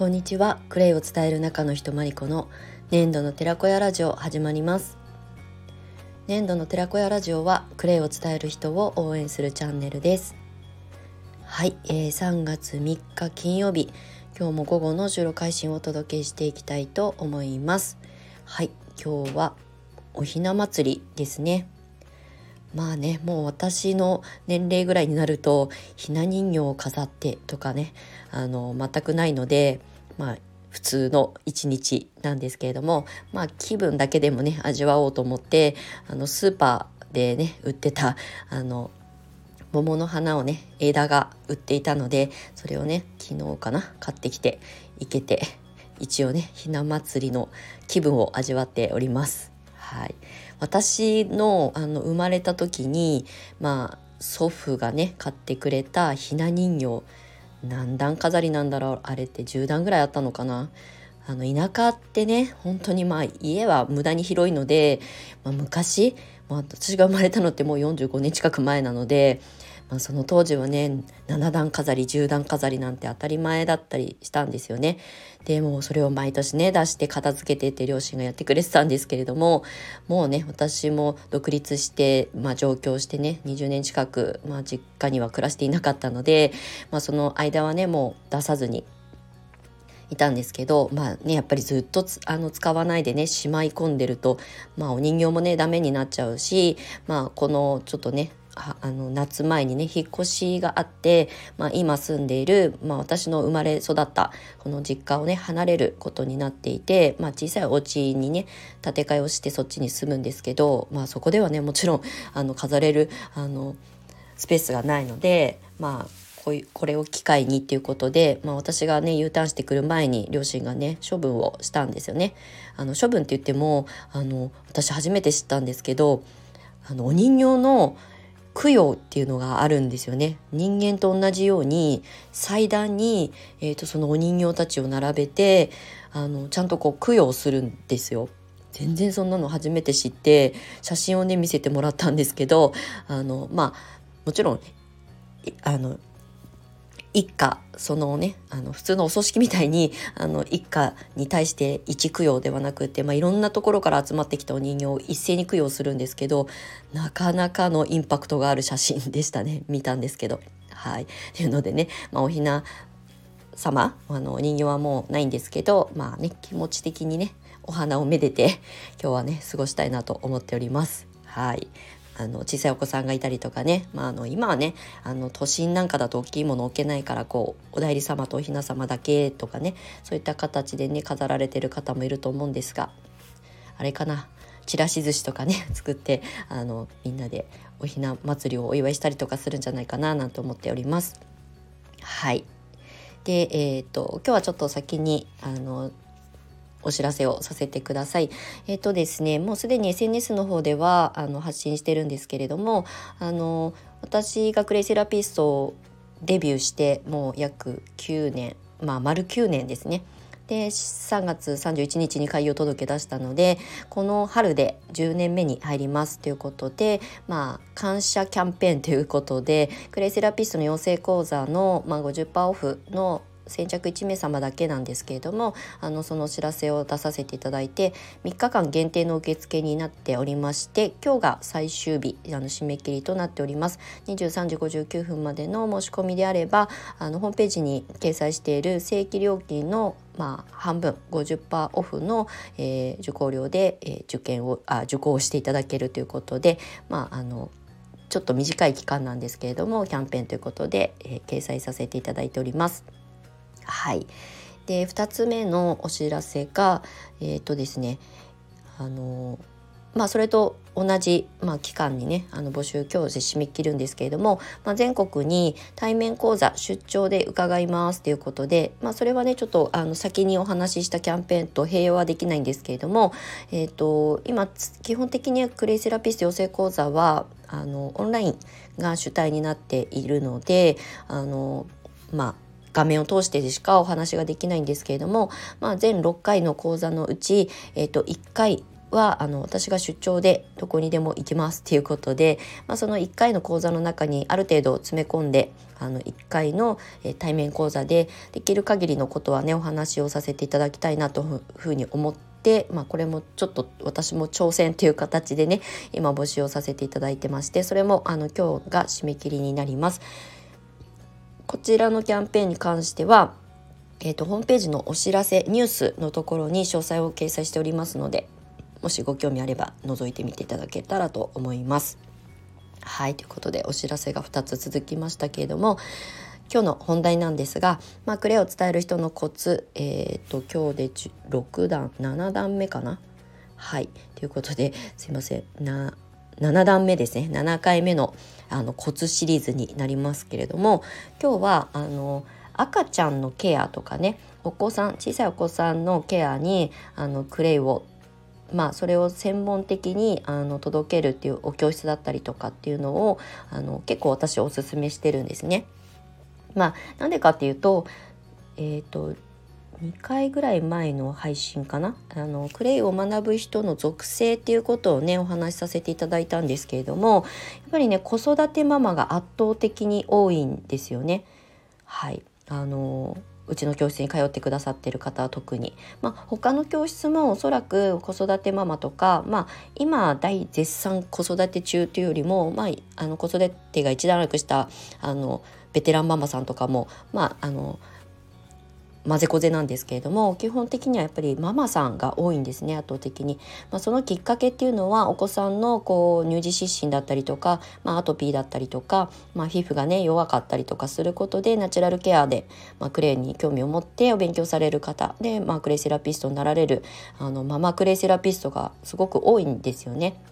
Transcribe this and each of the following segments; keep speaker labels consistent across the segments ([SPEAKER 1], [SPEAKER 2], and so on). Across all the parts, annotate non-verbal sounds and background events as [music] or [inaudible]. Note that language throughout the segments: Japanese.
[SPEAKER 1] こんにちは。クレイを伝える中の人マリコの粘土の寺子屋ラジオ始まります。粘土の寺子屋ラジオはクレイを伝える人を応援するチャンネルです。はい、えー、3月3日金曜日。今日も午後の収録配信をお届けしていきたいと思います。はい今日はおひな祭りですね。まあねもう私の年齢ぐらいになるとひな人形を飾ってとかねあの全くないのでまあ普通の一日なんですけれどもまあ気分だけでもね味わおうと思ってあのスーパーでね売ってたあの桃の花をね枝が売っていたのでそれをね昨日かな買ってきていけて一応ねひな祭りの気分を味わっております。はい、私のあの生まれた時にまあ祖父がね買ってくれたひな人形何段飾りなんだろうあれって10段ぐらいあったのかな。あの田舎ってね本当にまあ家は無駄に広いので、まあ、昔、まあ、私が生まれたのってもう45年近く前なのでまあ、その当時はね7段飾り10段飾りなんて当たり前だったりしたんですよね。でもそれを毎年ね出して片付けてって両親がやってくれてたんですけれどももうね私も独立して、まあ、上京してね20年近く、まあ、実家には暮らしていなかったので、まあ、その間はねもう出さずにいたんですけどまあねやっぱりずっとあの使わないでねしまい込んでるとまあお人形もねダメになっちゃうしまあこのちょっとねあの夏前にね引っ越しがあって、まあ、今住んでいる、まあ、私の生まれ育ったこの実家をね離れることになっていて、まあ、小さいお家にね建て替えをしてそっちに住むんですけど、まあ、そこではねもちろんあの飾れるあのスペースがないのでまあこうこれを機会にっていうことで、まあ、私がね U ターンしてくる前に両親がね処分をしたんですよね。あの処分って言ってもあの私初めて知ったんですけどあのお人形の供養っていうのがあるんですよね人間と同じように祭壇に、えーと、そのお人形たちを並べてあのちゃんとこう供養するんですよ。全然そんなの初めて知って写真をね見せてもらったんですけどあのまあもちろんあの一家そのねあの普通のお葬式みたいにあの一家に対して一供養ではなくて、まあ、いろんなところから集まってきたお人形を一斉に供養するんですけどなかなかのインパクトがある写真でしたね [laughs] 見たんですけど。はい、というのでね、まあ、おひな様あのお人形はもうないんですけどまあね気持ち的にねお花をめでて今日はね過ごしたいなと思っております。はいあの小さいお子さんがいたりとかね、まあ、あの今はねあの都心なんかだと大きいもの置けないからこうお内裏様とお雛様だけとかね。そういった形でね飾られてる方もいると思うんですが。あれかな。ちらし寿司とかね [laughs] 作ってあのみんなでおひな祭りをお祝いしたりとかするんじゃないかななんて思っております。はい。で、えー、と今日はちょっと先にあのお知らせをさせてください。えっ、ー、とですね、もうすでに SNS の方ではあの発信してるんですけれども、あの私がクレイセラピストをデビューしてもう約9年、まあ丸9年ですね。で3月31日に開業届け出したのでこの春で10年目に入りますということでまあ感謝キャンペーンということでクレイセラピストの養成講座の、まあ、50%オフの先着1名様だけなんですけれどもあのそのお知らせを出させていただいて3日間限定の受付になっておりまして今日が最終日あの締め切りとなっております23時59分までの申し込みであればあのホームページに掲載している正規料金のまあ、半分50%オフの、えー、受講料で、えー、受験をあ受講していただけるということで、まあ、あのちょっと短い期間なんですけれどもキャンペーンということで、えー、掲載させていただいております。はい、で2つ目のお知らせがえっ、ー、とですねあのまあそれと同じ、まあ、期間にねあの募集今日で締め切るんですけれども、まあ、全国に対面講座出張で伺いますということで、まあ、それはねちょっとあの先にお話ししたキャンペーンと併用はできないんですけれども、えーと、今基本的にはクレイセラピスト養成講座はあのオンラインが主体になっているのであのまあ画面を通してでしかお話ができないんですけれども、まあ、全6回の講座のうち、えー、と1回はあの私が出張でどこにでも行きますっていうことで、まあ、その1回の講座の中にある程度詰め込んであの1回の、対面講座でできる限りのことはねお話をさせていただきたいなというふうに思って。まあ、これもちょっと私も挑戦という形でね今募集をさせていただいてましてそれもあの今日が締め切りになります。こちらのキャンペーンに関してはえーと、ホームページのお知らせニュースのところに詳細を掲載しておりますのでもしご興味あれば覗いてみていただけたらと思います。はいということでお知らせが2つ続きましたけれども今日の本題なんですが、まあ、クレアを伝える人のコツ、えーと、今日で6段7段目かな？はいということですいませんな7段目ですね7回目のあのコツシリーズになりますけれども今日はあの赤ちゃんのケアとかねお子さん小さいお子さんのケアにあのクレイをまあ、それを専門的にあの届けるっていうお教室だったりとかっていうのをあの結構私おすすめしてるんですね。まあ、なんでかっていうと,、えーと、2回ぐらい前の配信かな？あのクレイを学ぶ人の属性っていうことをねお話しさせていただいたんですけれどもやっぱりね子育てママが圧倒的に多いんですよね。はい。あのうちの教室に通ってくださってる方は特に、まあ、他の教室もおそらく子育てママとか、まあ、今大絶賛子育て中というよりも、まあ、あの子育てが一段落したあのベテランママさんとかも、まあ、あの混ぜこぜなんですけれども基本的にはやっぱりママさんが多いんですね圧倒的に、まあ、そのきっかけっていうのはお子さんのこう乳児湿疹だったりとか、まあ、アトピーだったりとか、まあ、皮膚がね弱かったりとかすることでナチュラルケアで、まあ、クレイに興味を持ってお勉強される方で、まあ、クレイセラピストになられるあのママクレイセラピストがすごく多いんですよね。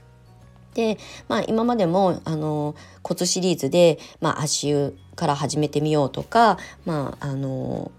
[SPEAKER 1] で、まあ、今までもあの骨シリーズで、まあ、足湯から始めてみようとか、まあ、あの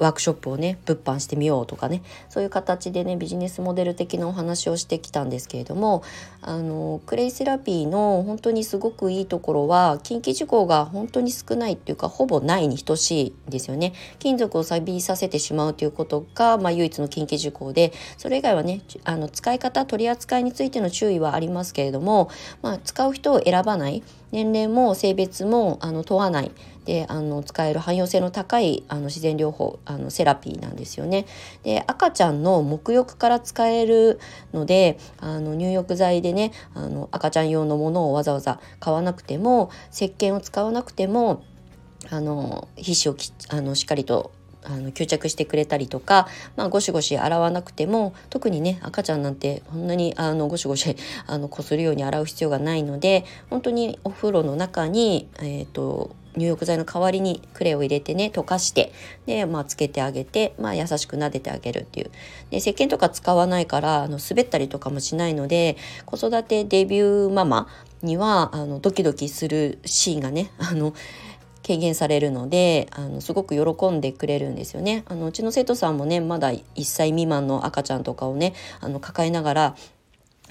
[SPEAKER 1] ワークショップをね物販してみようとかねそういう形でねビジネスモデル的なお話をしてきたんですけれどもあのクレイセラピーの本当にすごくいいところは近畿事項が本当に少ないっていうかほぼないに等しいんですよね。金属を錆びさせてしまうということが、まあ、唯一の近畿事項でそれ以外はねあの使い方取り扱いについての注意はありますけれども、まあ、使う人を選ばない年齢も性別もあの問わないであの使える汎用性の高いあの自然療法あのセラピーなんですよね。で赤ちゃんの沐浴から使えるのであの入浴剤でねあの赤ちゃん用のものをわざわざ買わなくても石鹸を使わなくてもあの皮脂をきあのしっかりとあの吸着してくれたりとか、まあ、ゴシゴシ洗わなくても特にね赤ちゃんなんてこんなにあのゴシゴシあのこするように洗う必要がないので本当にお風呂の中に、えーと、入浴剤の代わりにクレを入れてね溶かしてで、まあ、つけてあげて、まあ、優しく撫でてあげるっていうで石鹸とか使わないからあの滑ったりとかもしないので子育てデビューママにはあのドキドキするシーンがね [laughs] あの軽減されるのであのすごく喜んでくれるんですよね。あのうちの生徒さんもねまだ1歳未満の赤ちゃんとかをねあの抱えながら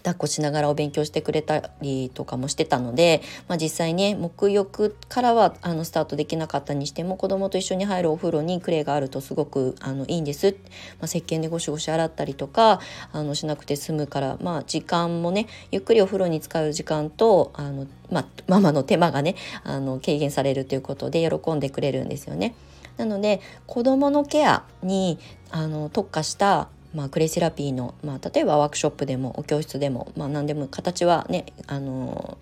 [SPEAKER 1] 抱っこしながらお勉強してくれたりとかもしてたので、まあ、実際ね沐浴からはあのスタートできなかったにしても子供と一緒に入るお風呂にクレイがあるとすごくあのいいんです、まあ、石鹸でゴシゴシ洗ったりとかあのしなくて済むから、まあ、時間もねゆっくりお風呂に使う時間とあの、まあ、ママの手間がねあの軽減されるということで喜んでくれるんですよね。なので子どものケアにあの特化したまあ、クレイセラピーの、まあ、例えばワークショップでもお教室でも、まあ、何でも形はねあの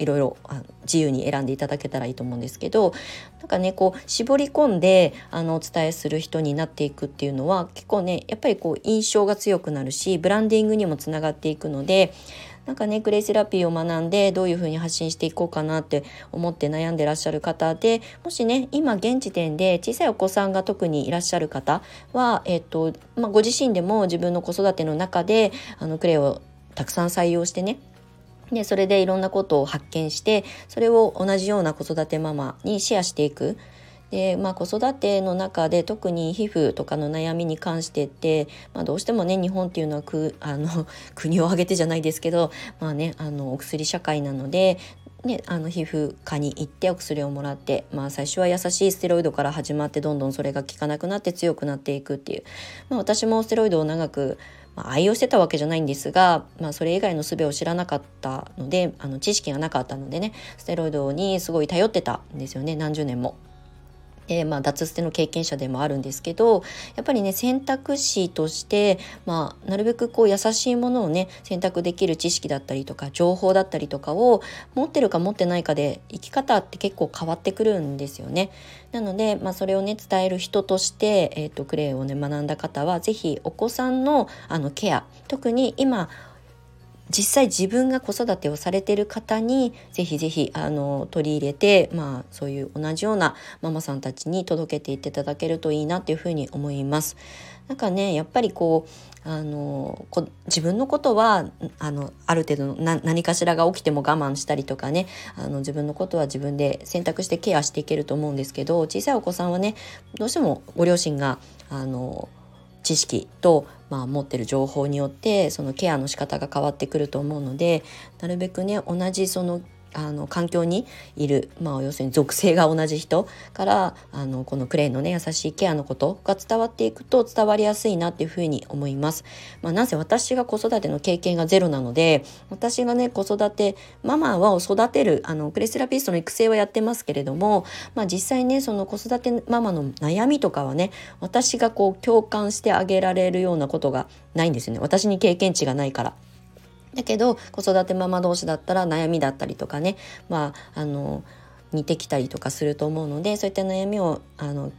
[SPEAKER 1] いろいろ自由に選んでいただけたらいいと思うんですけどなんかねこう絞り込んであのお伝えする人になっていくっていうのは結構ねやっぱりこう印象が強くなるしブランディングにもつながっていくのでなんかねクレイセラピーを学んでどういうふうに発信していこうかなって思って悩んでらっしゃる方でもしね今現時点で小さいお子さんが特にいらっしゃる方は、えっとまあ、ご自身でも自分の子育ての中であのクレイをたくさん採用してねでそれでいろんなことを発見してそれを同じような子育てママにシェアしていく。で、まあ、子育ての中で特に皮膚とかの悩みに関してって、まあ、どうしてもね日本っていうのはくあの [laughs] 国を挙げてじゃないですけど、まあね、あのお薬社会なのでね、あの皮膚科に行ってお薬をもらって、まあ、最初は優しいステロイドから始まってどんどんそれが効かなくなって強くなっていくっていう、まあ、私もステロイドを長くまあ、愛用してたわけじゃないんですが、まあ、それ以外の術を知らなかったのであの知識がなかったのでねステロイドにすごい頼ってたんですよね何十年も。えー、まあ、脱捨ての経験者でもあるんですけどやっぱりね選択肢として、まあ、なるべくこう優しいものをね選択できる知識だったりとか情報だったりとかを持ってるか持ってないかで生き方って結構変わってくるんですよね。なので、まあ、それをね伝える人として、えーと、クレイをね学んだ方は是非お子さんのあのケア特に今実際自分が子育てをされてる方にぜひぜひあの取り入れて、まあ、そういう同じようなママさんたちに届けていっていただけるといいなっていうふうに思います。なんかねやっぱりこうあのこ自分のことはあのある程度の何かしらが起きても我慢したりとかねあの自分のことは自分で選択してケアしていけると思うんですけど小さいお子さんはねどうしてもご両親があの知識と、まあ、持ってる情報によってそのケアの仕方が変わってくると思うのでなるべくね同じそのあの環境にいる、まあ、要するに属性が同じ人からあのこのクレイのね優しいケアのことが伝わっていくと伝わりやすいなっていうふうに思います。まあ、なぜ私が子育ての経験がゼロなので私がね子育てママはを育てるあのクレイセラピストの育成はやってますけれども、まあ、実際ねその子育てママの悩みとかはね私がこう共感してあげられるようなことがないんですよね私に経験値がないから。だけど子育てママ同士だったら悩みだったりとかね。まああの似てきたりとかすると思うのでそういった悩みをあの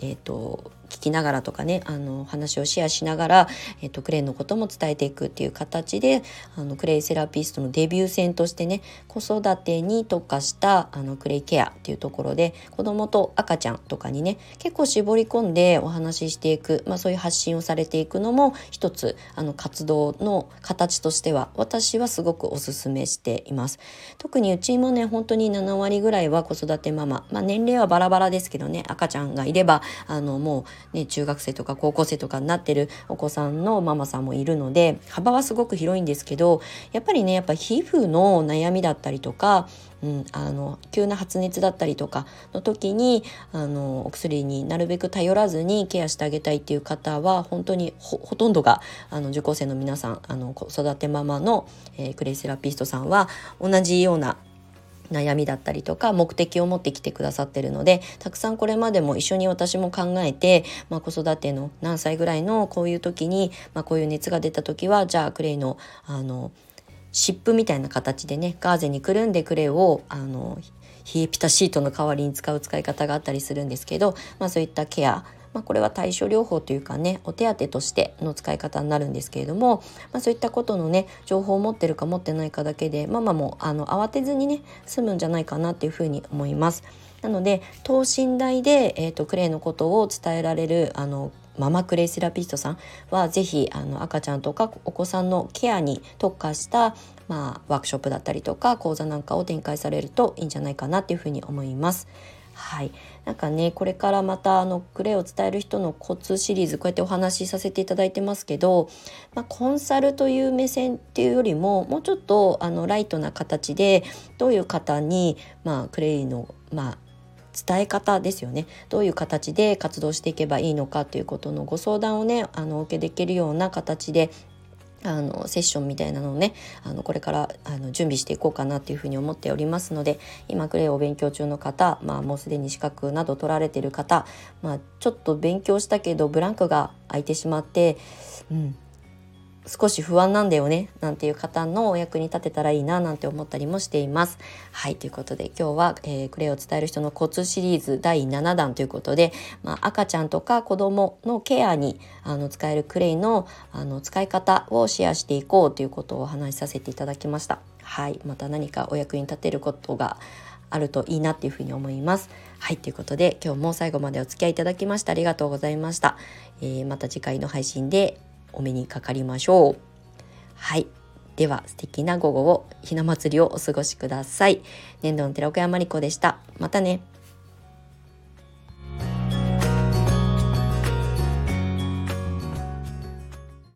[SPEAKER 1] えっ、ー、と聞きながらとかねあの話をシェアしながら、えっと、クレイのことも伝えていくっていう形であのクレイセラピストのデビュー戦としてね子育てに特化したあのクレイケアっていうところで子供と赤ちゃんとかにね結構絞り込んでお話ししていく、まあ、そういう発信をされていくのも一つあの活動の形としては私はすごくおすすめしています。特にうちもね本当に7割ぐらいは子育てママ、まあ、年齢はバラバラですけどね赤ちゃんがいればあのもうね、中学生とか高校生とかになってるお子さんのママさんもいるので幅はすごく広いんですけどやっぱりねやっぱ皮膚の悩みだったりとか、うん、あの急な発熱だったりとかの時にあのお薬になるべく頼らずにケアしてあげたいっていう方は本当にほとんどがあの受講生の皆さんあの子育てママの、えー、クレイセラピストさんは同じような悩みだったりとか目的を持ってきてくださってるのでたくさんこれまでも一緒に私も考えて、まあ、子育ての何歳ぐらいのこういう時に、まあ、こういう熱が出た時はじゃあクレイのあの湿布みたいな形でねガーゼにくるんでクレイをあの冷えピタシートの代わりに使う使い方があったりするんですけど、まあ、そういったケアまあ、これは対処療法というかねお手当としての使い方になるんですけれども、まあ、そういったことのね情報を持ってるか持ってないかだけでママもあの慌てずにね済むんじゃないかなっていうふうに思います。なので等身大で、えーと、クレイのことを伝えられるあのママクレイセラピストさんは是非あの赤ちゃんとかお子さんのケアに特化した、まあ、ワークショップだったりとか講座なんかを展開されるといいんじゃないかなっていうふうに思います。はい、なんかねこれからまたあのクレイを伝える人のコツシリーズこうやってお話しさせていただいてますけど、まあ、コンサルという目線っていうよりももうちょっとあのライトな形でどういう方に、まあ、クレイの、まあ、伝え方ですよね。どういう形で活動していけばいいのかということのご相談をねあのお受けできるような形であのセッションみたいなのをねあのこれからあの準備していこうかなっていうふうに思っておりますので今クレイを勉強中の方、まあ、もうすでに資格など取られてる方、まあ、ちょっと勉強したけどブランクが空いてしまって、うん、少し不安なんだよねなんていう方のお役に立てたらいいななんて思ったりもしています。はいということで今日は、えー、クレイを伝える人のコツシリーズ第7弾ということで、まあ、赤ちゃんとか子供のケアにあの使えるクレイのあの使い方をシェアしていこうということをお話しさせていただきました。はいまた何かお役に立てることがあるといいなっていうふうに思います。はい、ということで今日も最後までお付き合いいただきましてありがとうございました。えー、また次回の配信でお目にかかりましょう。はい。では素敵な午後をひな祭りをお過ごしください。年度の寺岡山理子でした。またね。